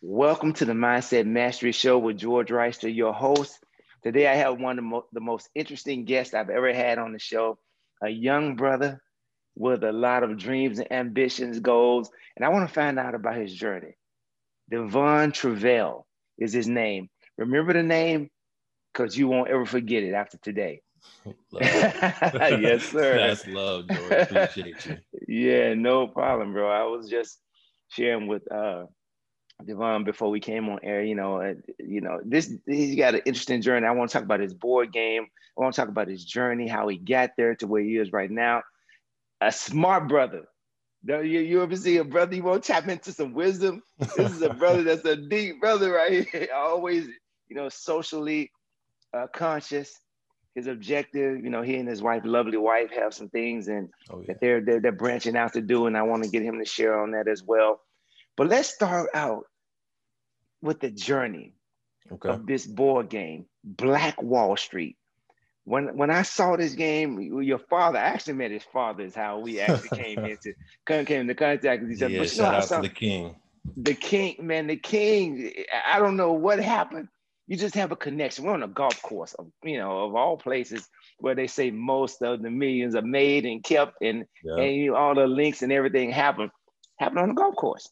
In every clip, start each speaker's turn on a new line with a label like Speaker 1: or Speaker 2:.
Speaker 1: Welcome to the Mindset Mastery Show with George Reister, your host. Today, I have one of the, mo- the most interesting guests I've ever had on the show, a young brother with a lot of dreams and ambitions, goals, and I want to find out about his journey. Devon Travell is his name. Remember the name because you won't ever forget it after today. yes, sir.
Speaker 2: That's love, George. Appreciate you.
Speaker 1: yeah, no problem, bro. I was just sharing with uh Devon before we came on air. You know, uh, you know, this he's got an interesting journey. I want to talk about his board game. I want to talk about his journey, how he got there to where he is right now. A smart brother. You, you ever see a brother you want to tap into some wisdom? This is a brother that's a deep brother right here. Always, you know, socially uh, conscious his objective. You know, he and his wife, lovely wife, have some things and oh, yeah. that they're, they're they're branching out to do, and I want to get him to share on that as well. But let's start out with the journey okay. of this board game, Black Wall Street. When when I saw this game, your father I actually met his father is how we actually came into came into contact with each other.
Speaker 2: Yeah, shout out to the king.
Speaker 1: The king, man, the king. I don't know what happened you just have a connection. We're on a golf course, of, you know, of all places where they say most of the millions are made and kept, and yeah. and you all the links and everything happen happen on a golf course.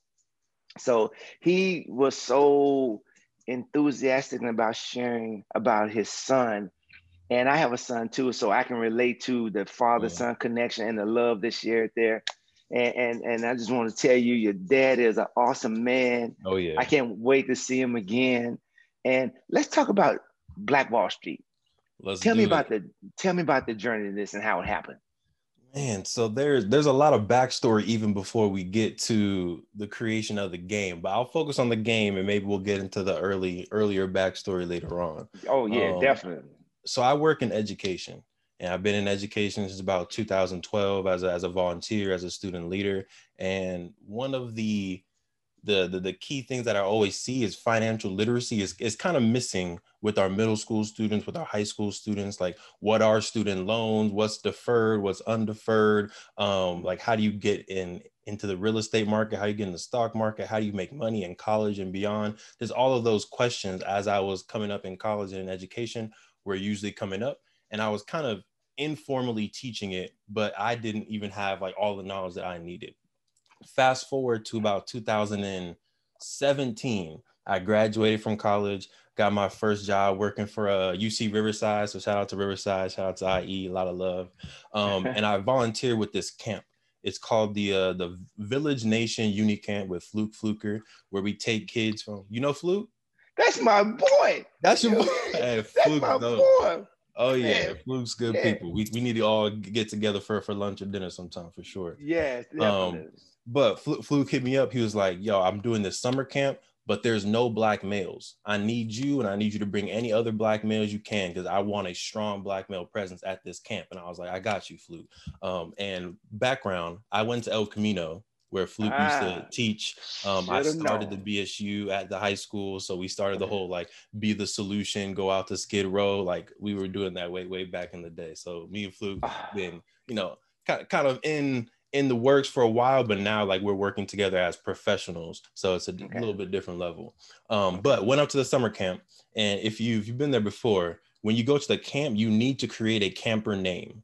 Speaker 1: So he was so enthusiastic about sharing about his son. And I have a son too, so I can relate to the father-son yeah. connection and the love that's shared there. And, and and I just want to tell you, your dad is an awesome man.
Speaker 2: Oh yeah.
Speaker 1: I can't wait to see him again. And let's talk about Black Wall Street. Let's tell me it. about the tell me about the journey of this and how it happened.
Speaker 2: Man, so there's there's a lot of backstory even before we get to the creation of the game, but I'll focus on the game and maybe we'll get into the early earlier backstory later on.
Speaker 1: Oh yeah, um, definitely.
Speaker 2: So I work in education and I've been in education since about 2012 as a, as a volunteer, as a student leader. And one of the the, the, the key things that I always see is financial literacy is, is kind of missing with our middle school students, with our high school students, like what are student loans, what's deferred, what's undeferred, um, like how do you get in into the real estate market, how you get in the stock market, how do you make money in college and beyond. There's all of those questions as I was coming up in college and in education were usually coming up. And I was kind of informally teaching it, but I didn't even have like all the knowledge that I needed fast forward to about 2017, I graduated from college, got my first job working for uh, UC Riverside. So shout out to Riverside, shout out to IE, a lot of love. Um, and I volunteered with this camp. It's called the uh, the Village Nation Uni Camp with Fluke Fluker, where we take kids from you know Fluke.
Speaker 1: That's my boy.
Speaker 2: That's your boy. Hey,
Speaker 1: That's Fluke, my though. boy.
Speaker 2: Oh yeah, Man. Fluke's good yeah. people. We, we need to all get together for for lunch or dinner sometime for sure.
Speaker 1: Yeah,
Speaker 2: um, but Fluke hit me up. He was like, "Yo, I'm doing this summer camp, but there's no black males. I need you, and I need you to bring any other black males you can because I want a strong black male presence at this camp." And I was like, "I got you, Fluke." Um, and background, I went to El Camino where Fluke ah, used to ah, teach. Um, I started known. the BSU at the high school, so we started the whole like be the solution, go out to Skid Row. Like we were doing that way way back in the day. So me and Fluke ah. been you know kind kind of in in the works for a while, but now like we're working together as professionals, so it's a okay. little bit different level. Um, but went up to the summer camp, and if you if you've been there before, when you go to the camp, you need to create a camper name,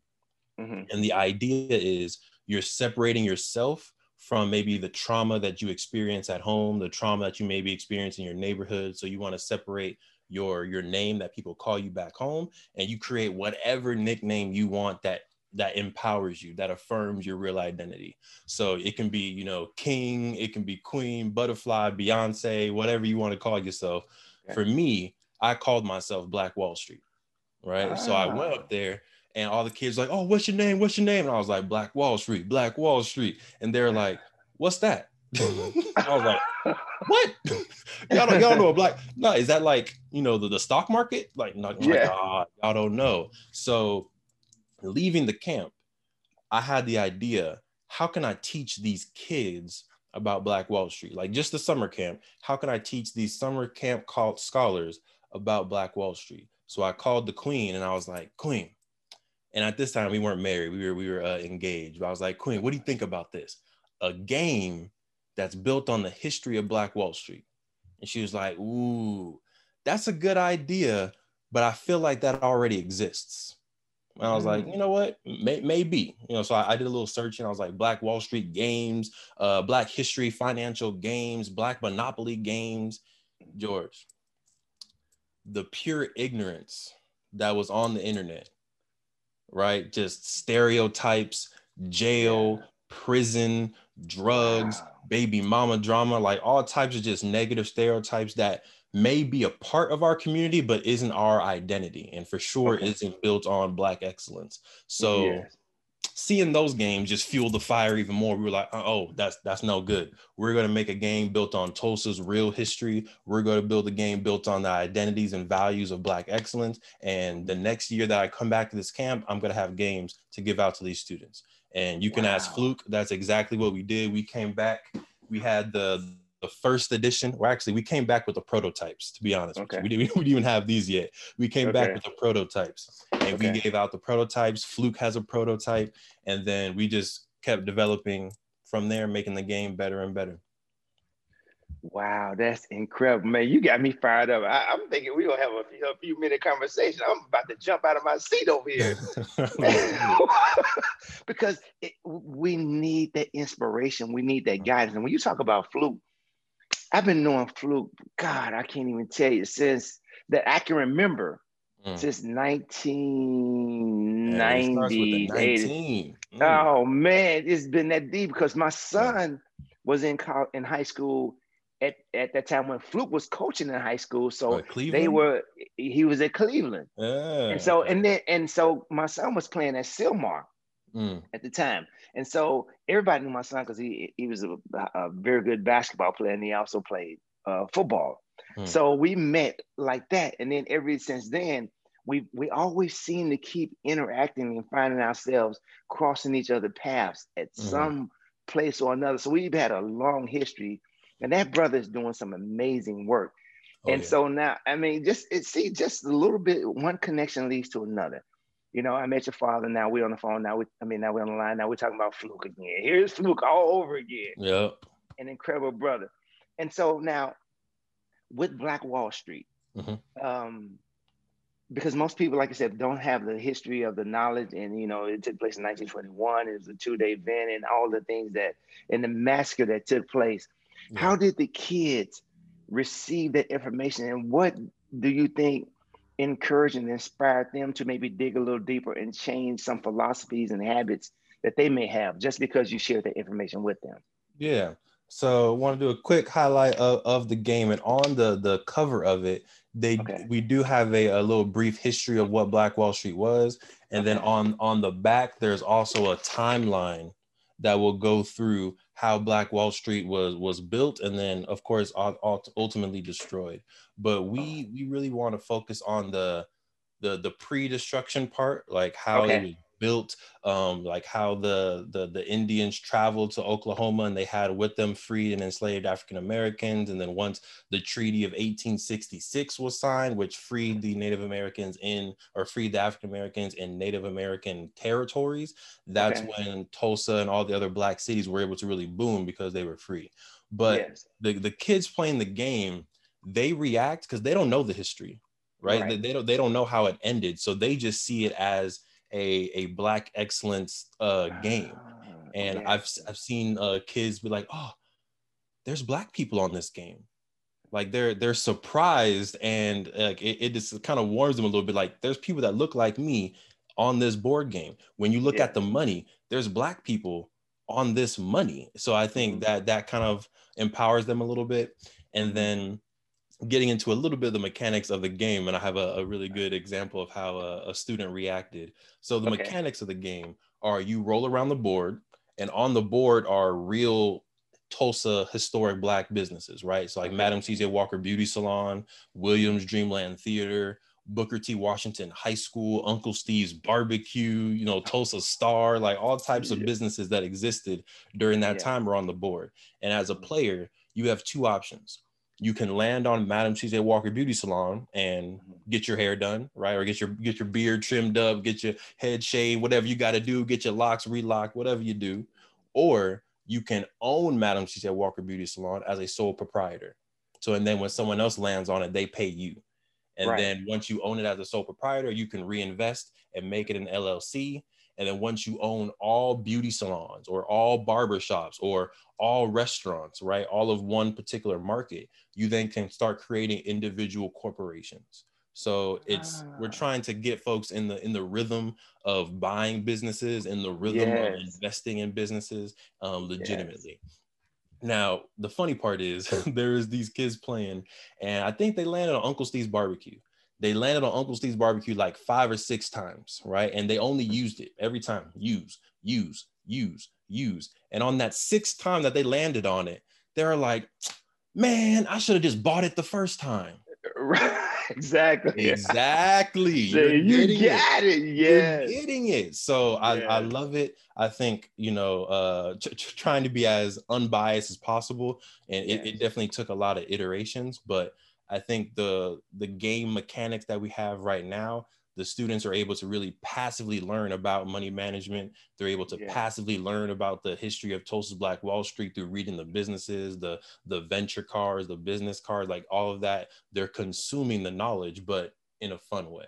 Speaker 2: mm-hmm. and the idea is you're separating yourself from maybe the trauma that you experience at home, the trauma that you maybe experience in your neighborhood. So you want to separate your your name that people call you back home, and you create whatever nickname you want that that empowers you, that affirms your real identity. So it can be, you know, king, it can be queen, butterfly, Beyonce, whatever you want to call yourself. Okay. For me, I called myself Black Wall Street, right? Ah. So I went up there and all the kids like, oh, what's your name? What's your name? And I was like, Black Wall Street, Black Wall Street. And they're like, what's that? I was like, what? y'all don't y'all know a black no, is that like you know the, the stock market? Like, not yeah. like, ah, y'all don't know. So leaving the camp, I had the idea how can I teach these kids about Black Wall Street? Like just the summer camp, how can I teach these summer camp called scholars about Black Wall Street? So I called the queen and I was like, Queen. And at this time we weren't married, we were we were uh, engaged. But I was like, Queen, what do you think about this? A game that's built on the history of Black Wall Street. And she was like, Ooh, that's a good idea, but I feel like that already exists. And I was like, you mm. know what? May, maybe, you know. So I, I, did a little searching. I was like, Black Wall Street games, uh, Black History financial games, Black Monopoly games. George, the pure ignorance that was on the internet, right? Just stereotypes, jail, yeah. prison, drugs, wow. baby mama drama, like all types of just negative stereotypes that may be a part of our community, but isn't our identity, and for sure okay. isn't built on Black excellence. So. Yes. Seeing those games just fueled the fire even more. We were like, "Oh, that's that's no good. We're going to make a game built on Tulsa's real history. We're going to build a game built on the identities and values of Black excellence. And the next year that I come back to this camp, I'm going to have games to give out to these students. And you can wow. ask Fluke. That's exactly what we did. We came back. We had the the first edition. Well, actually, we came back with the prototypes. To be honest, okay. we, didn't, we didn't even have these yet. We came okay. back with the prototypes, and okay. we gave out the prototypes. Fluke has a prototype, and then we just kept developing from there, making the game better and better.
Speaker 1: Wow, that's incredible, man! You got me fired up. I, am thinking we're gonna have a few, a few minute conversation. I'm about to jump out of my seat over here because it, we need that inspiration. We need that guidance. And when you talk about fluke, I've been knowing Fluke, God, I can't even tell you, since that I can remember, mm. since 1990. 19. Mm. Oh man, it's been that deep because my son was in college, in high school at, at that time when Fluke was coaching in high school. So they were he was at Cleveland. Yeah. And so and then and so my son was playing at Sylmar mm. at the time. And so everybody knew my son because he he was a, a, very good basketball player and he also played uh, football. Mm. So we met like that, and then ever since then, we we always seem to keep interacting and finding ourselves crossing each other paths at mm. some place or another. So we've had a long history, and that brother is doing some amazing work. Oh, and yeah. so now, I mean, just it, see, just a little bit, one connection leads to another you know, I met your father. Now we're on the phone. Now we, I mean, now we're on the line. Now we're talking about Fluke again. Here's Fluke all over again.
Speaker 2: Yep.
Speaker 1: An incredible brother. And so now with Black Wall Street, mm-hmm. um, because most people, like I said, don't have the history of the knowledge. And, you know, it took place in 1921. It was a two day event and all the things that, and the massacre that took place. Yeah. How did the kids receive that information? And what do you think encourage and inspire them to maybe dig a little deeper and change some philosophies and habits that they may have just because you share that information with them.
Speaker 2: Yeah. So I want to do a quick highlight of, of the game and on the the cover of it, they okay. we do have a, a little brief history of what Black Wall Street was. And then on on the back, there's also a timeline that will go through how Black Wall Street was was built and then of course ultimately destroyed. But we we really want to focus on the the the pre-destruction part, like how okay. it was built, um, like how the, the the Indians traveled to Oklahoma and they had with them freed and enslaved African Americans. And then once the Treaty of 1866 was signed, which freed the Native Americans in or freed the African Americans in Native American territories, that's okay. when Tulsa and all the other black cities were able to really boom because they were free. But yes. the, the kids playing the game, they react because they don't know the history, right? right? They, they don't they don't know how it ended. So they just see it as a a black excellence uh, game, ah, and yeah. I've I've seen uh, kids be like, oh, there's black people on this game, like they're they're surprised and like it, it just kind of warms them a little bit. Like there's people that look like me on this board game. When you look yeah. at the money, there's black people on this money. So I think mm-hmm. that that kind of empowers them a little bit, and mm-hmm. then getting into a little bit of the mechanics of the game, and I have a, a really good example of how a, a student reacted. So the okay. mechanics of the game are you roll around the board, and on the board are real Tulsa historic black businesses, right? So like okay. Madam C.J. Walker Beauty Salon, Williams Dreamland Theater, Booker T. Washington High School, Uncle Steve's Barbecue, you know, Tulsa Star, like all types of businesses that existed during that yeah. time are on the board. And as a mm-hmm. player, you have two options you can land on Madam CJ Walker Beauty Salon and mm-hmm. get your hair done, right? Or get your get your beard trimmed up, get your head shaved, whatever you got to do, get your locks relocked, whatever you do. Or you can own Madam CJ Walker Beauty Salon as a sole proprietor. So and then when someone else lands on it, they pay you. And
Speaker 1: Right.
Speaker 2: then once you own it as a sole proprietor, you can reinvest and make it an LLC. And then once you own all beauty salons or all barbershops or all restaurants, right, all of one particular market, you then can start creating individual corporations. So it's we're
Speaker 1: Ah.
Speaker 2: trying to get folks in the in the rhythm of buying businesses, in the rhythm of investing in businesses um, legitimately. Now, the funny part is there is these kids playing, and I think they landed on Uncle Steve's barbecue. They landed on Uncle Steve's barbecue like five or six times, right? And they only used it every time. Use, use, use, use. And on that sixth time that they landed on it, they're like, man, I should have just bought it the first time.
Speaker 1: Right. Exactly.
Speaker 2: Exactly.
Speaker 1: So
Speaker 2: You're
Speaker 1: you
Speaker 2: getting it.
Speaker 1: it.
Speaker 2: You're
Speaker 1: Yes.
Speaker 2: getting it. So I, I love it. I think, you know, uh, tr- tr- trying to be as unbiased as possible. And it, it definitely took a lot of iterations, but I think the the game mechanics that we have right now, the students are able to really passively learn about money management. They're able to
Speaker 1: Yeah.
Speaker 2: passively learn about the history of Tulsa Black Wall Street through reading the businesses, the the venture cards, the business cards, like all of that. They're consuming the knowledge, but in a fun way.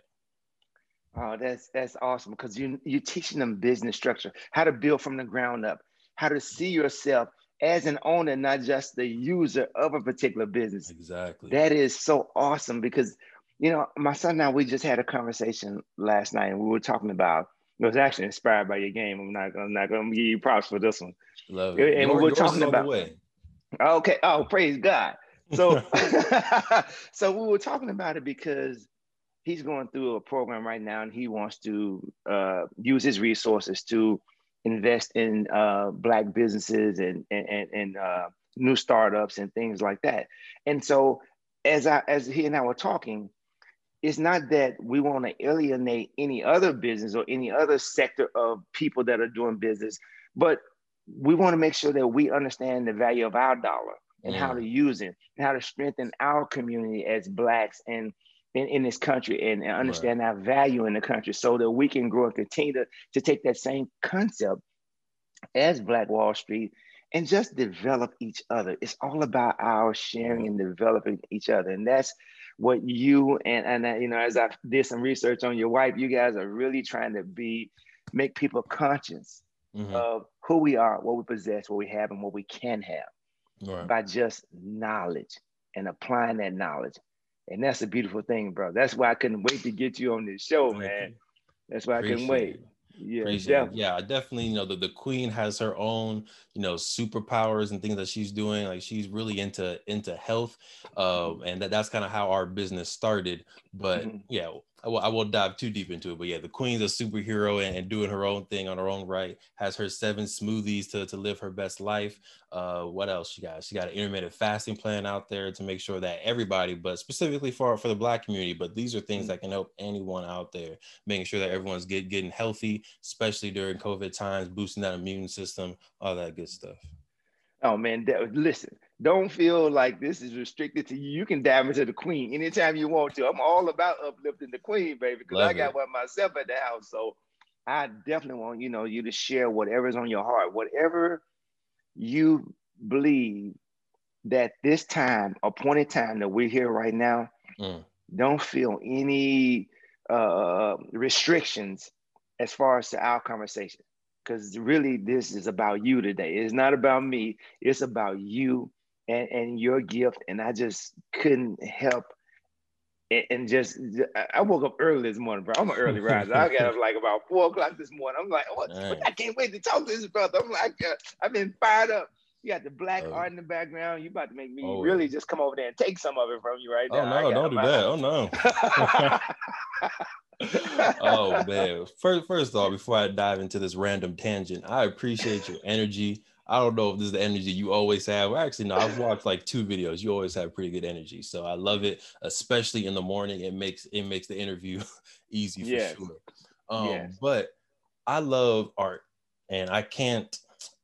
Speaker 1: Oh, that's that's awesome because you you're teaching them business structure, how to build from the ground up, how to see yourself as an owner, not just the user of a particular business.
Speaker 2: Exactly.
Speaker 1: That is so awesome because you know my son and I we just had a conversation last night and we were talking about it was actually inspired by your game. I'm not I'm not gonna give you props for this one.
Speaker 2: Love it.
Speaker 1: and
Speaker 2: Your-
Speaker 1: we were talking
Speaker 2: is on the
Speaker 1: about-
Speaker 2: way.
Speaker 1: Okay. Oh, praise God. So, so we were talking about it because he's going through a program right now, and he wants to uh, use his resources to invest in uh, black businesses and and and, uh, new startups and things like that. And so, as I as he and I were talking, it's not that we want to alienate any other business or any other sector of people that are doing business, but we want to make sure that we understand the value of our dollar and how
Speaker 2: Mm.
Speaker 1: to use it and how to strengthen our community as blacks and in, in this country and, and understand our value in the country so that we can grow and continue to, to take that same concept as Black Wall Street and just develop each other. It's all about our sharing and developing each other. And that's what you and, and uh, you know, as I did some research on your wife, you guys are really trying to be, make people conscious
Speaker 2: Mhm.
Speaker 1: of who we are, what we possess, what we have, and what we can have
Speaker 2: Right.
Speaker 1: by just knowledge and applying that knowledge. And that's a beautiful thing, bro. That's why I couldn't wait to get you on this show,
Speaker 2: Thank
Speaker 1: man.
Speaker 2: you.
Speaker 1: That's why I couldn't wait.
Speaker 2: it.
Speaker 1: Yeah, definitely.
Speaker 2: Yeah, I definitely, you know, the, the queen has her own, you know, superpowers and things that she's doing. Like she's really into into health. Uh, and that, that's kind of how our business started. But
Speaker 1: Mhm.
Speaker 2: yeah, I won't dive too deep into it. But yeah, the queen's a superhero and, and doing her own thing on her own right. Has her seven smoothies to, to live her best life. Uh, what else she got? She got an intermittent fasting plan out there to make sure that everybody, but specifically for for the black community. But these are things
Speaker 1: Mhm.
Speaker 2: that can help anyone out there making sure that everyone's get, getting healthy, especially during COVID times, boosting that immune system, all that good stuff.
Speaker 1: Oh man, that, listen, don't feel like this is restricted to you. You can dive into the queen anytime you want to. I'm all about uplifting the queen, baby, because I got
Speaker 2: it.
Speaker 1: one myself at the house. So I definitely want you know you to share whatever's on your heart, whatever you believe that this time, appointed time that we're here right now,
Speaker 2: Mm.
Speaker 1: don't feel any uh, restrictions as far as to our conversation. Because really, this is about you today. It's not about me. It's about you and, and your gift. And I just couldn't help and, and just I- woke up early this morning, bro. I'm an early riser. I got up like about four o'clock this morning. I'm like, what?
Speaker 2: Nice.
Speaker 1: I can't wait to talk to this brother. I'm like, uh, I've been fired up. You got the black
Speaker 2: Oh.
Speaker 1: art in the background. You about to make me
Speaker 2: Oh,
Speaker 1: really
Speaker 2: yeah.
Speaker 1: just come over there and take some of it from you right
Speaker 2: Oh
Speaker 1: now. I
Speaker 2: no, don't do that. Oh no. oh man. First, first off, before I dive into this random tangent, I appreciate your energy. I don't know if this is the energy you always have. Actually, no, I've watched like two videos. You always have pretty good energy. So I love it, especially in the morning. It makes it makes the interview easy for
Speaker 1: Yes.
Speaker 2: sure. Um,
Speaker 1: Yes.
Speaker 2: but I love art and I can't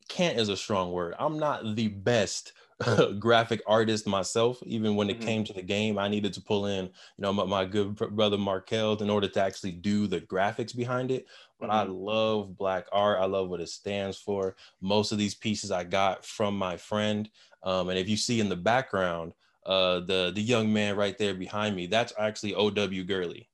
Speaker 2: can't is a strong word. I'm not the best graphic artist myself. Even when it
Speaker 1: Mhm.
Speaker 2: came to the game, I needed to pull in, you know, my, my good br- brother Markel in order to actually do the graphics behind it. But I
Speaker 1: Mhm.
Speaker 2: love black art. I love what it stands for. Most of these pieces I got from my friend. Um, and if you see in the background, uh, the the young man right there behind me, that's actually O.W. Gurley.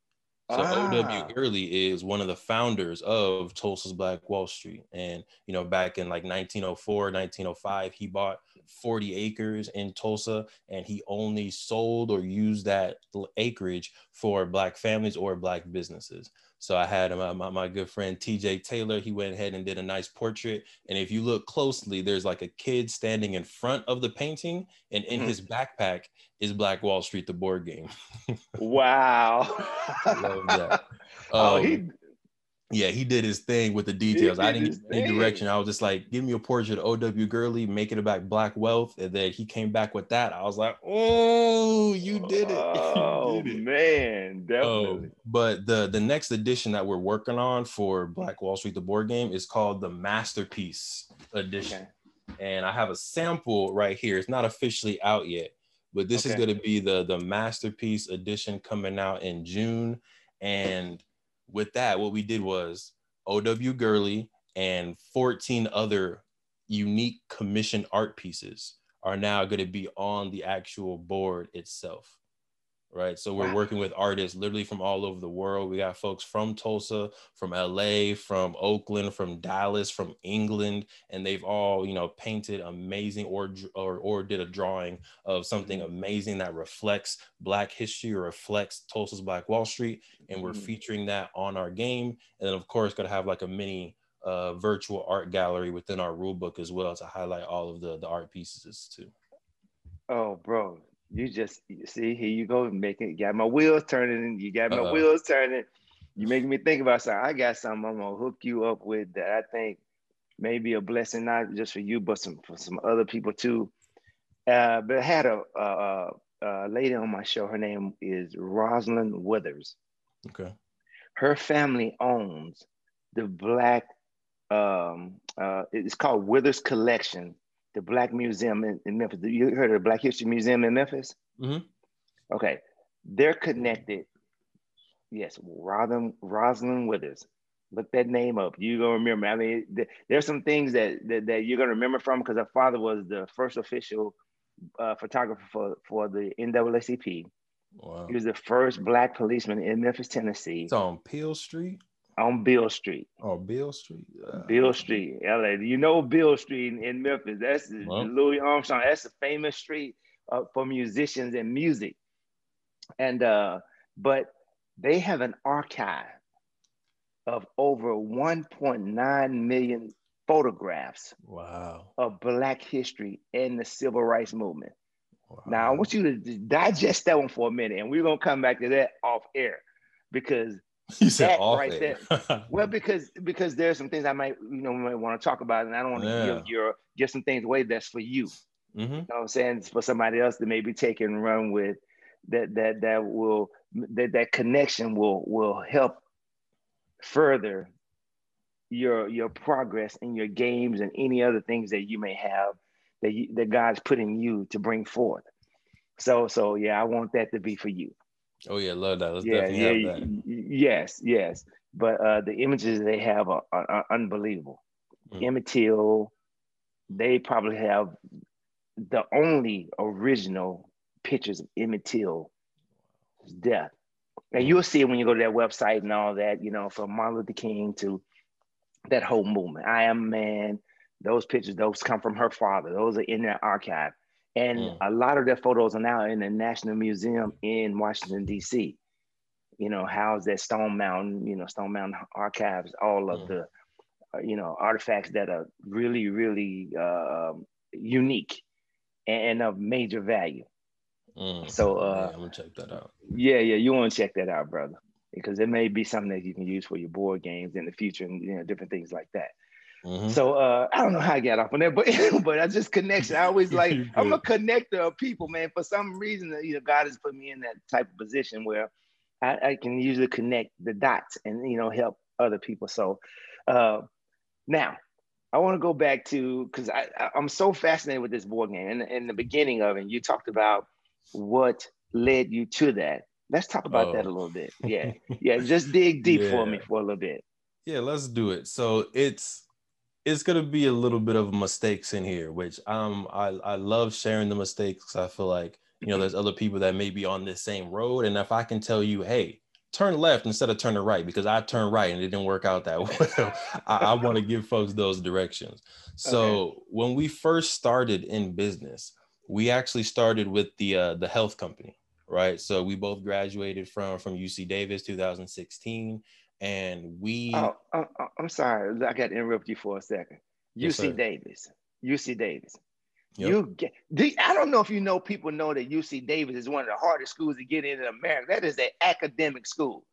Speaker 2: So ah. O.W. Gurley is one of the founders of Tulsa's Black Wall Street. And, you know, back in like 1904, 1905, he bought 40 acres in Tulsa and he only sold or used that acreage for Black families or Black businesses. So I had my, my, my, good friend TJ Taylor. He went ahead and did a nice portrait. And if you look closely, there's like a kid standing in front of the painting, and in mm-hmm. his backpack is Black Wall Street, the board game.
Speaker 1: wow. Love that.
Speaker 2: oh, he um, yeah, he did his thing with the details. I didn't get any direction. I was just like, give me a portrait of O.W. Gurley, make it about Black wealth. And then he came back with that. I was like, oh, you did it.
Speaker 1: Oh, did it. man, definitely. Um,
Speaker 2: but the, the next edition that we're working on for Black Wall Street, the board game, is called the Masterpiece Edition. Okay. And I have a sample right here. It's not officially out yet, but this okay. is going to be the, the Masterpiece Edition coming out in June. And with that, what we did was O.W. Gurley and 14 other unique commissioned art pieces are now going to be on the actual board itself right? So we're wow. working with artists literally from all over the world. We got folks from Tulsa, from LA, from Oakland, from Dallas, from England, and they've all, you know, painted amazing or or or did a drawing of something mm-hmm. amazing that reflects black history or reflects Tulsa's Black Wall Street, and we're mm-hmm. featuring that on our game. And then of course to have like a mini uh, virtual art gallery within our rule book as well to highlight all of the the art pieces too.
Speaker 1: Oh, bro, you just you see here you go making got my wheels turning. You got my uh wheels turning. You making me think about something. I got something I'm gonna hook you up with that I think may be a blessing not just for you but some for some other people too. Uh, but I had a, a, a lady on my show. Her name is Rosalind Withers.
Speaker 2: Okay.
Speaker 1: Her family owns the Black. Um, uh, it's called Withers Collection the Black Museum in, in, Memphis. You heard of the Black History Museum in Memphis?
Speaker 2: Mm-hmm.
Speaker 1: Okay, they're connected. Yes, Rosalind, Rosalind Withers. Look that name up. You're gonna remember. I mean, th- there's some things that, that, that you're gonna remember from because her father was the first official uh, photographer for, for the NAACP. Wow. He was the first black policeman in Memphis, Tennessee.
Speaker 2: It's on Peel Street
Speaker 1: on Bill Street.
Speaker 2: Oh, Bill Street.
Speaker 1: Uh, Beale Street, LA. You know Bill Street in, in Memphis. That's well. Louis Armstrong. That's a famous street uh, for musicians and music. And uh, but they have an archive of over 1.9 million photographs
Speaker 2: wow.
Speaker 1: of Black history and the Civil Rights Movement. Wow. Now, I want you to digest that one for a minute, and we're going to come back to that off air because
Speaker 2: You said off right there.
Speaker 1: well, because because there's some things I might you know might want to talk about, and I don't want to yeah. give your give some things away that's for you.
Speaker 2: Mm-hmm.
Speaker 1: You know what I'm saying? It's for somebody else to maybe take and run with that that that will that that connection will will help further your your progress in your games and any other things that you may have that you, that God's putting you to bring forth. So so yeah, I want that to be for you.
Speaker 2: Oh yeah, love that. Let's yeah, definitely yeah, have that.
Speaker 1: Yes, yes. But uh, the images they have are, are, are unbelievable. Mm. Emmett Till, they probably have the only original pictures of Emmett Till's death. And you'll see it when you go to that website and all that, you know, from Martin Luther King to that whole movement. I am man. Those pictures, those come from her father. Those are in that archive. And mm. a lot of their photos are now in the National Museum in Washington, D.C. You know, housed at Stone Mountain, you know, Stone Mountain Archives, all of mm. the, uh, you know, artifacts that are really, really uh, unique and of major value.
Speaker 2: Mm.
Speaker 1: So uh,
Speaker 2: yeah, I'm gonna check that out.
Speaker 1: Yeah, yeah, you want to check that out, brother, because it may be something that you can use for your board games in the future and you know different things like that. Mm-hmm. So uh, I don't know how I got off on that, but but I just connection. I always like I'm a connector of people, man. For some reason, you know, God has put me in that type of position where I, I can usually connect the dots and you know help other people. So uh, now I want to go back to because I, I am so fascinated with this board game and in the beginning of it, you talked about what led you to that. Let's talk about oh. that a little bit. Yeah, yeah. Just dig deep yeah. for me for a little bit.
Speaker 2: Yeah, let's do it. So it's it's gonna be a little bit of mistakes in here, which um I I love sharing the mistakes. I feel like you know, there's other people that may be on this same road. And if I can tell you, hey, turn left instead of turning right, because I turned right and it didn't work out that well, I, I want to give folks those directions. So okay. when we first started in business, we actually started with the uh, the health company, right? So we both graduated from from UC Davis 2016, and we.
Speaker 1: Oh, oh, oh I'm sorry, I got to interrupt you for a second. UC Davis, UC Davis. Yep. You get. I don't know if you know. People know that UC Davis is one of the hardest schools to get in in America. That is an academic school.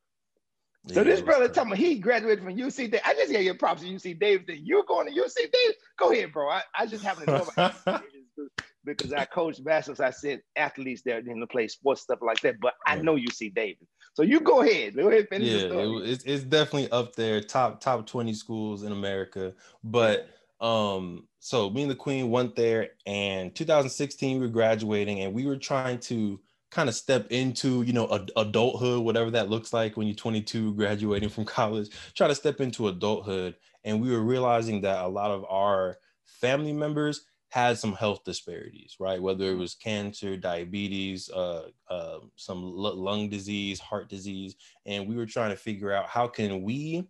Speaker 1: So yeah, this brother talking about he graduated from UC Davis. I just gave you props to UC Davis. That you're going to UC Davis. Go ahead, bro. I, I just happen to know about because I coach basketball. So I sent athletes there in the play sports stuff like that. But I know UC Davis. So you go ahead. Go ahead. Finish yeah,
Speaker 2: it, it's, it's definitely up there, top top twenty schools in America. But um, so me and the Queen went there, and 2016 we were graduating, and we were trying to kind of step into you know ad- adulthood whatever that looks like when you're 22 graduating from college try to step into adulthood and we were realizing that a lot of our family members had some health disparities right? Whether it was cancer diabetes uh, uh, some l- lung disease heart disease and we were trying to figure out how can we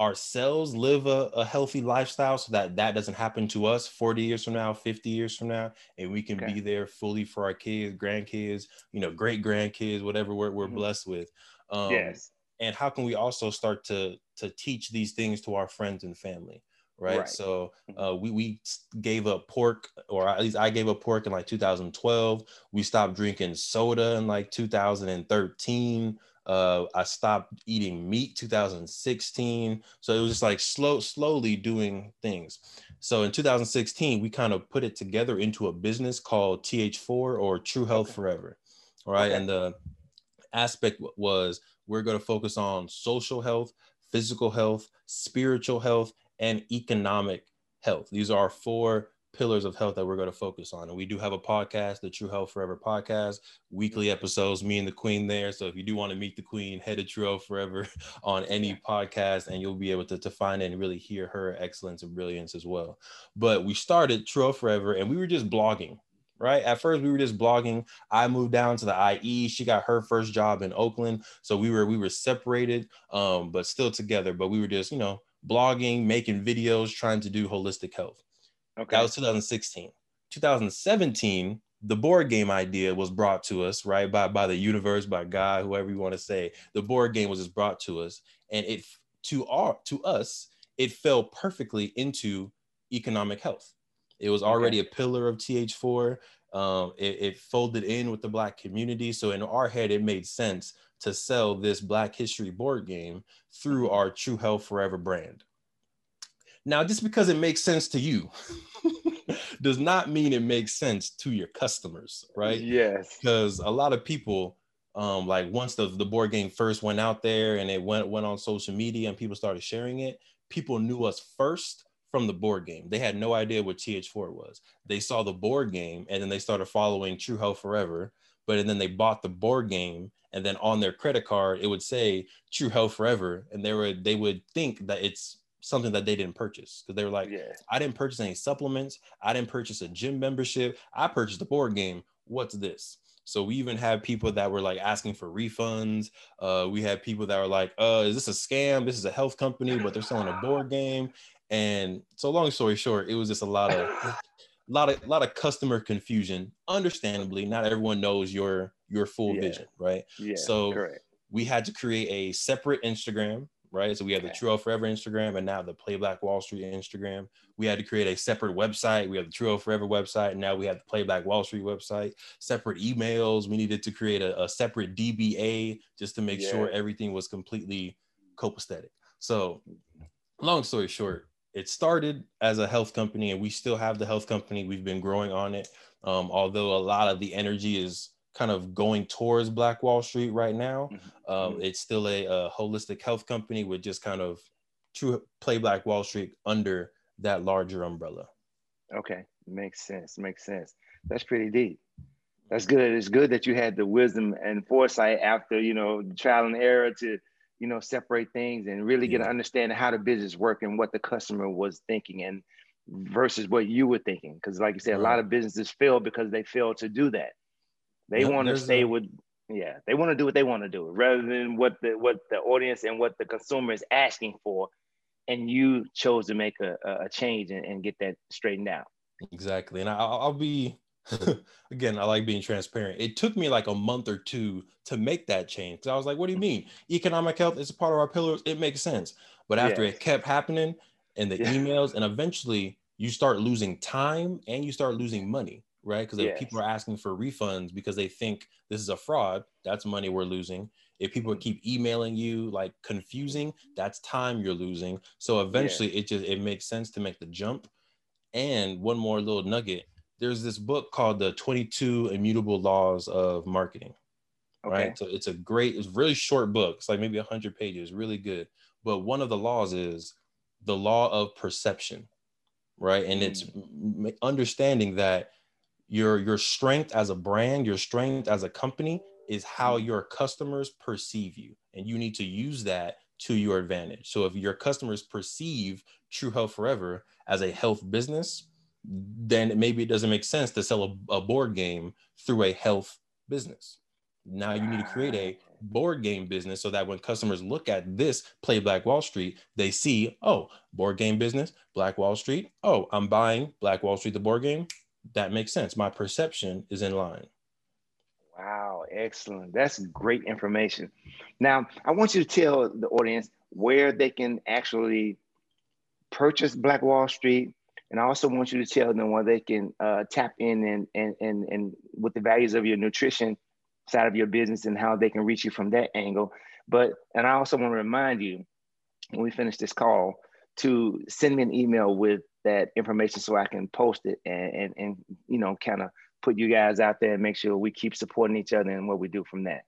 Speaker 2: ourselves live a, a, healthy lifestyle so that that doesn't happen to us 40 years from now 50 years from now and we can okay. be there fully for our kids grandkids you know great grandkids whatever we're, we're mm-hmm. blessed with.
Speaker 1: Um, yes.
Speaker 2: and how can we also start to to teach these things to our friends and family right, right. so mm-hmm. uh, we, we gave up pork or at least i gave up pork in like 2012 we stopped drinking soda in like 2013 uh, I stopped eating meat 2016. So it was just like slow, slowly doing things. So in 2016, we kind of put it together into a business called TH4 or True Health Forever. Right. Okay. And the aspect was we're going to focus on social health, physical health, spiritual health, and economic health. These are four pillars of health that we're going to focus on. And we do have a podcast, the True Health Forever podcast, weekly episodes, me and the Queen there. So if you do want to meet the Queen, head to True Health Forever on any podcast and you'll be able to, to find and really hear her excellence and brilliance as well. But we started True Health Forever and we were just blogging. Right. At first, we were just blogging. I moved down to the IE. She got her first job in Oakland, so we were we were separated, um, but still together. But we were just you know blogging, making videos, trying to do holistic health. Okay. That was 2016. 2017, the board game idea was brought to us, right? By by the universe, by God, whoever you want to say. The board game was just brought to us. And it to our to us, it fell perfectly into economic health. It was already okay. a pillar of TH4. Um, it, it folded in with the black community. So in our head, it made sense to sell this Black History board game through our True Health Forever brand. Now, just because it makes sense to you does not mean it makes sense to your customers, right?
Speaker 1: Yes.
Speaker 2: Because a lot of people, um, like once the, the board game first went out there and it went went on social media and people started sharing it, people knew us first from the board game. They had no idea what TH4 was. They saw the board game and then they started following True Health Forever, but and then they bought the board game and then on their credit card it would say True Health Forever and they would they would think that it's something that they didn't purchase because they were like, yeah. I didn't purchase any supplements. I didn't purchase a gym membership. I purchased a board game. What's this? So we even had people that were like asking for refunds. Uh, we had people that were like, uh, is this a scam? This is a health company, but they're selling a board game. And so long story short, it was just a lot of a lot of a lot of customer confusion. Understandably, not everyone knows your your full yeah. vision, right?
Speaker 1: Yeah.
Speaker 2: So
Speaker 1: correct.
Speaker 2: we had to create a separate Instagram right? So we have the True Health Forever Instagram and now the Play Black Wall Street Instagram. We had to create a separate website. We have the True Health Forever website, and now we have the Play Black Wall Street website. Separate emails. We needed to create a, a separate DBA just to make yeah. sure everything was completely copacetic. So, long story short, it started as a health company, and we still have the health company. We've been growing on it, um, although a lot of the energy is kind of going towards Black Wall Street right now. Mm-hmm. Um, mm-hmm. it's still a, a, holistic health company with just kind of true play Black Wall Street under that larger umbrella.
Speaker 1: Okay, makes sense. Makes sense. That's pretty deep. That's good. It's good that you had the wisdom and foresight after you know trial and error to you know separate things and really get yeah. an understanding how the business worked and what the customer was thinking and versus what you were thinking. Because like you said, right. a lot of businesses fail because they fail to do that They want to stay a... with yeah, they want to do what they want to do rather than what the what the audience and what the consumer is asking for. And you chose to make a, a change and, and get that straightened out.
Speaker 2: Exactly. And I'll, I'll be again, I like being transparent. It took me like a month or two to make that change. I was like, what do you mean? Economic health is a part of our pillars. It makes sense. But after it kept happening and the yeah. emails, and eventually you start losing time and you start losing money, right? Because yes. if people are asking for refunds because they think this is a fraud, that's money we're losing. If people mm-hmm. keep emailing you like confusing, that's time you're losing. So eventually yeah. it just it makes sense to make the jump. And one more little nugget there's this book called the 22 immutable laws of marketing okay. right so it's a great it's a really short book it's like maybe 100 pages really good but one of the laws is the law of perception right and it's mm. understanding that your your strength as a brand your strength as a company is how mm. your customers perceive you and you need to use that to your advantage so if your customers perceive true health forever as a health business then maybe it doesn't make sense to sell a, a board game through a health business. Now you need to create a board game business so that when customers look at this play Black Wall Street, they see, oh, board game business, Black Wall Street. Oh, I'm buying Black Wall Street, the board game. That makes sense. My perception is in line.
Speaker 1: Wow, excellent. That's great information. Now, I want you to tell the audience where they can actually purchase Black Wall Street, and I also want you to tell them where they can uh, tap in and, and, and, and with the values of your nutrition side of your business and how they can reach you from that angle. But, and I also want to remind you when we finish this call to send me an email with that information so I can post it and, and, and you know, kind of put you guys out there and make sure we keep supporting each other and what we do from that.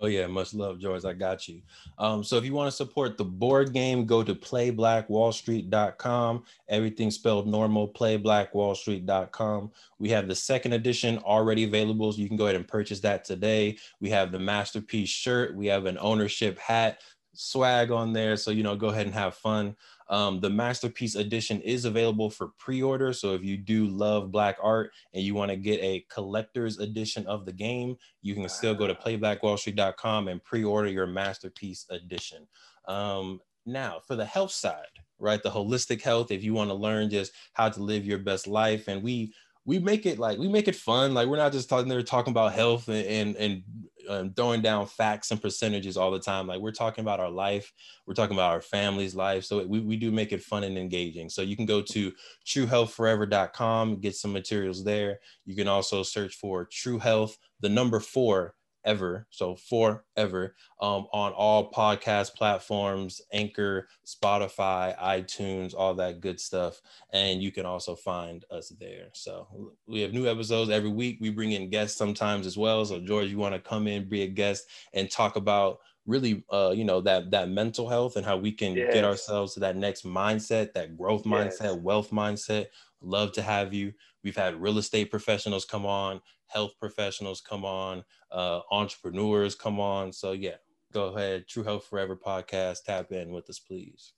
Speaker 2: Oh yeah, much love, George. I got you. Um, so if you want to support the board game, go to playblackwallstreet.com. Everything spelled normal, playblackwallstreet.com. We have the second edition already available, so you can go ahead and purchase that today. We have the masterpiece shirt. We have an ownership hat swag on there. So, you know, go ahead and have fun. Um, the masterpiece edition is available for pre-order. So if you do love black art and you want to get a collector's edition of the game, you can still go to playblackwallstreet.com and pre-order your masterpiece edition. Um, now for the health side, right? The holistic health, if you want to learn just how to live your best life. And we we make it like we make it fun. Like we're not just talking there talking about health and and, and um, throwing down facts and percentages all the time. Like we're talking about our life, we're talking about our family's life. So we, we do make it fun and engaging. So you can go to truehealthforever.com, get some materials there. You can also search for True Health, the number four ever. So forever um, on all podcast platforms, Anchor, Spotify, iTunes, all that good stuff. And you can also find us there. So we have new episodes every week. We bring in guests sometimes as well. So George, you want to come in, be a guest, and talk about really uh you know that that mental health and how we can yes. get ourselves to that next mindset that growth mindset yes. wealth mindset love to have you we've had real estate professionals come on health professionals come on, uh, entrepreneurs come on. So yeah, go ahead. True Health Forever podcast. Tap in with us, please.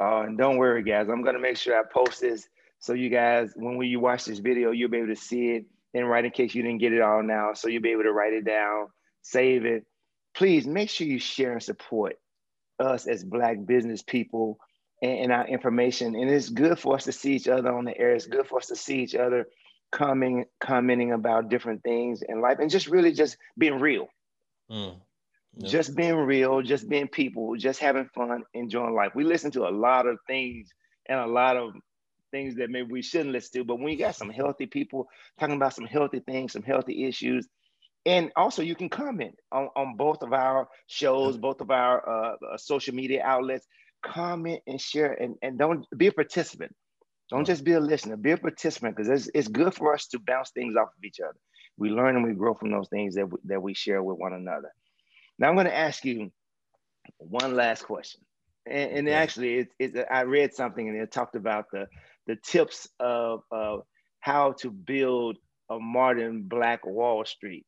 Speaker 1: Uh, and don't worry, guys. I'm gonna make sure I post this so you guys, when we, you watch this video, you'll be able to see it. And write in case you didn't get it all now, so you'll be able to write it down, save it. Please make sure you share and support us as Black business people and, and our information. And it's good for us to see each other on the air. It's good for us to see each other coming commenting about different things in life and just really just being real mm. yep. just being real just being people just having fun enjoying life we listen to a lot of things and a lot of things that maybe we shouldn't listen to but when you got some healthy people talking about some healthy things some healthy issues and also you can comment on, on both of our shows both of our uh, uh, social media outlets. Comment and share and, and don't be a participant. Don't just be a listener, be a participant because it's, it's good for us to bounce things off of each other. We learn and we grow from those things that we, that we share with one another. Now, I'm going to ask you one last question. And, and actually, it, it, I read something and it talked about the, the tips of, of how to build a modern Black Wall Street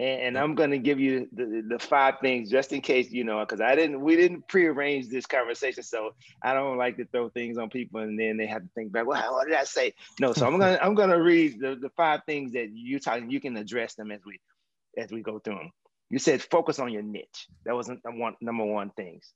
Speaker 1: and, and I'm going to give you the, the five things just in case you know because I didn't we didn't prearrange this conversation, so I don't like to throw things on people and then they have to think back. Well, what did I say? No, so I'm gonna I'm gonna read the, the five things that you talking. You can address them as we as we go through them. You said focus on your niche. That was one number one things.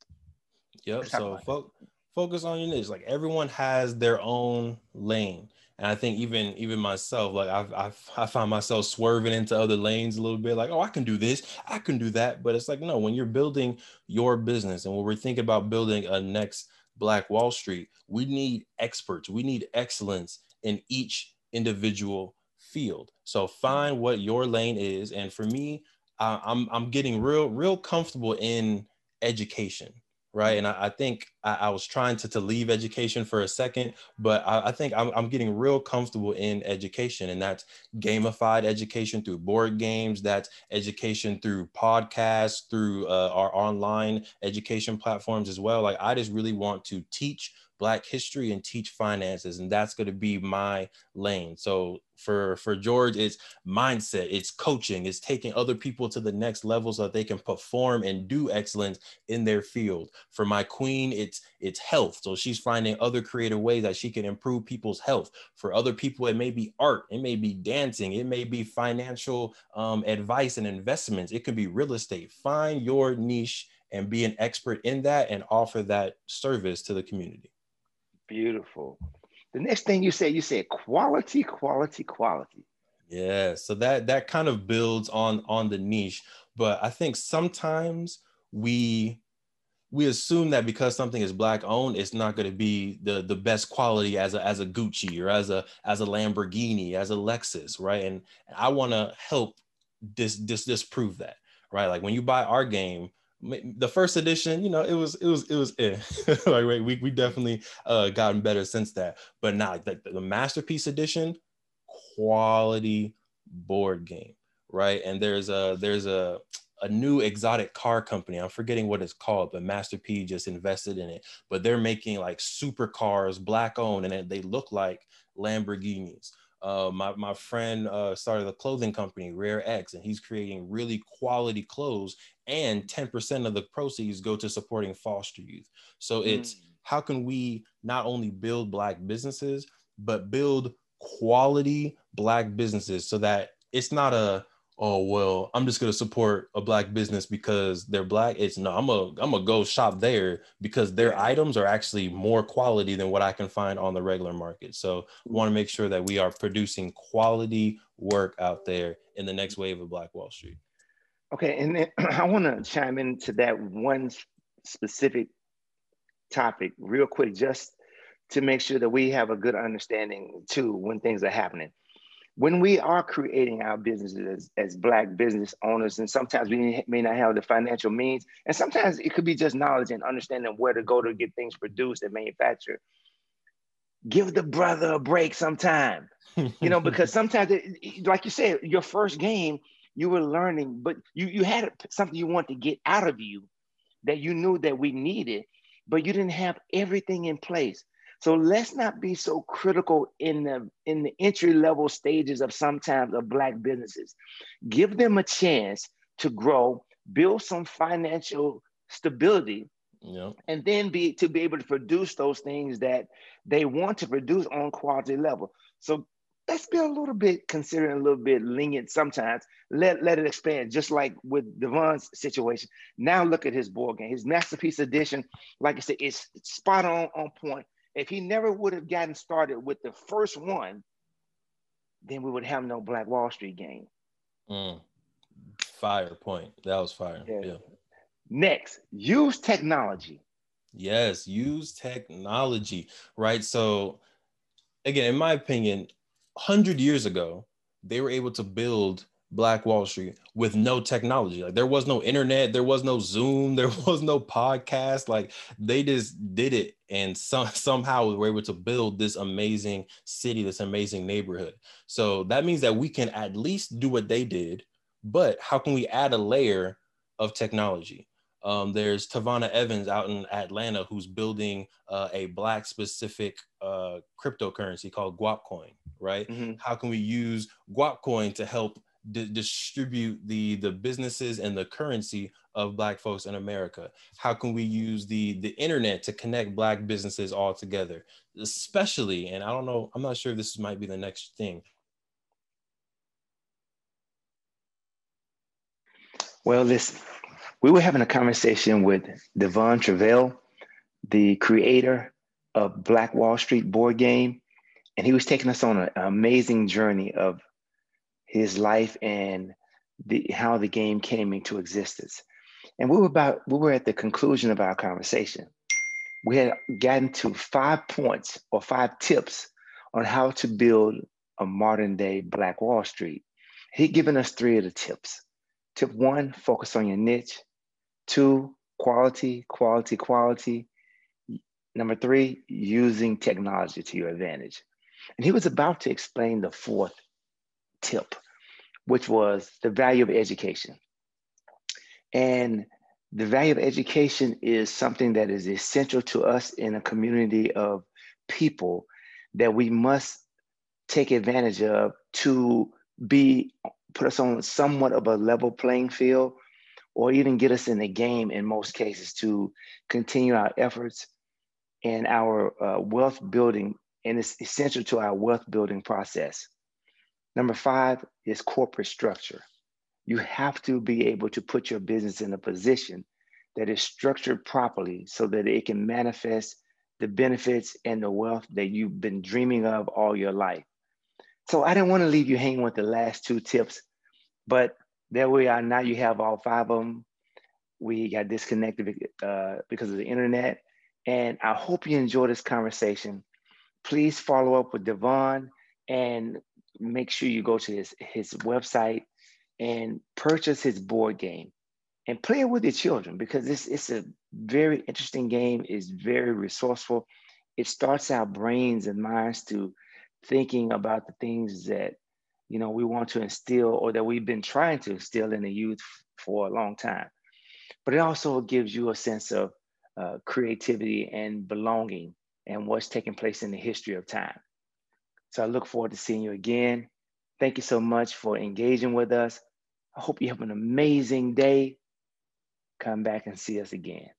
Speaker 2: Yep. So fo- focus on your niche. Like everyone has their own lane. And I think even even myself, like I've, I've I find myself swerving into other lanes a little bit, like oh I can do this, I can do that, but it's like no, when you're building your business and when we're thinking about building a next Black Wall Street, we need experts, we need excellence in each individual field. So find what your lane is, and for me, uh, I'm I'm getting real real comfortable in education right? And i, I think I, I, was trying to, to leave education for a second but i, I think I'm, I'm getting real comfortable in education and that's gamified education through board games that's education through podcasts through uh, our online education platforms as well. Like i just really want to teach black history and teach finances and that's going to be my lane. So for for george it's mindset it's coaching it's taking other people to the next level so that they can perform and do excellence in their field. For my queen it's it's health. So she's finding other creative ways that she can improve people's health. For other people it may be art it may be dancing it may be financial um, advice and investments. It could be real estate. Find your niche and be an expert in that and offer that service to the community
Speaker 1: Beautiful. The next thing you said, you said quality, quality, quality.
Speaker 2: Yeah. So that that kind of builds on on the niche, but I think sometimes we we assume that because something is black owned, it's not going to be the the best quality as a as a Gucci or as a as a Lamborghini, as a Lexus, right? And I want to help dis, dis disprove that, right? Like when you buy our game, the first edition, you know, it was it was it was eh. like we we definitely uh gotten better since that. But now like the, the masterpiece edition, quality board game, right? And there's a there's a a new exotic car company. I'm forgetting what it's called, but Master P just invested in it. But they're making like super cars, black owned, and they look like Lamborghinis. Uh, my, my friend uh, started a clothing company, Rare X, and he's creating really quality clothes. And 10% of the proceeds go to supporting foster youth. So it's mm. how can we not only build Black businesses, but build quality Black businesses so that it's not a oh well i'm just going to support a black business because they're black. It's no i'm a i'm gonna go shop there because their items are actually more quality than what i can find on the regular market. So we want to make sure that we are producing quality work out there in the next wave of black wall street.
Speaker 1: Okay and then i want to chime into that one specific topic real quick just to make sure that we have a good understanding too when things are happening when we are creating our businesses as, as black business owners and sometimes we may not have the financial means and sometimes it could be just knowledge and understanding where to go to get things produced and manufactured give the brother a break sometime. You know because sometimes it, like you said your first game you were learning but you you had something you want to get out of you that you knew that we needed but you didn't have everything in place so let's not be so critical in the in the entry level stages of sometimes of black businesses. Give them a chance to grow, build some financial stability, yeah. and then be to be able to produce those things that they want to produce on quality level. So let's be a little bit considering a little bit lenient sometimes. Let, let it expand, just like with Devon's situation. Now look at his board game, his masterpiece edition. Like I said, it's spot on on point if he never would have gotten started with the first one, then we would have no Black Wall Street game.
Speaker 2: Mm. Fire point. That was fire. Yeah. yeah.
Speaker 1: Next, use technology.
Speaker 2: Yes, use technology. Right. So, again, in my opinion, 100 years ago, they were able to build Black Wall Street with no technology. Like there was no internet, there was no Zoom, there was no podcast. Like they just did it and some, somehow we were able to build this amazing city, this amazing neighborhood. So that means that we can at least do what they did, but how can we add a layer of technology? Um, there's Tavonia Evans out in Atlanta who's building uh, a black specific uh, cryptocurrency called Guapcoin, right? Mm-hmm. How can we use Guapcoin to help di- distribute the the businesses and the currency of black folks in america? How can we use the the internet to connect black businesses all together? Especially and i don't know i'm not sure if this might be the next thing.
Speaker 1: Well, listen, we were having a conversation with Devon Travell, the creator of Black Wall Street board game, and he was taking us on an amazing journey of his life and the, how the game came into existence. And we were about we were at the conclusion of our conversation. We had gotten to five points or five tips on how to build a modern day Black Wall Street. He'd given us three of the tips. Tip one, focus on your niche. Two, quality, quality, quality. Number three, using technology to your advantage. And he was about to explain the fourth tip, which was the value of education. And the value of education is something that is essential to us in a community of people that we must take advantage of to be put us on somewhat of a level playing field or even get us in the game in most cases to continue our efforts and our uh, wealth building and it's essential to our wealth building process number five is corporate structure you have to be able to put your business in a position that is structured properly so that it can manifest the benefits and the wealth that you've been dreaming of all your life. So I didn't want to leave you hanging with the last two tips, but there we are. Now you have all five of them. We got disconnected uh, because of the internet. And I hope you enjoy this conversation. Please follow up with Devon and make sure you go to his, his website and purchase his board game and play it with your children because it's, it's a very interesting game. It's very resourceful. It starts our brains and minds to thinking about the things that you know we want to instill or that we've been trying to instill in the youth for a long time. But it also gives you a sense of uh, creativity and belonging and what's taking place in the history of time. So I look forward to seeing you again. Thank you so much for engaging with us. I hope you have an amazing day. Come back and see us again.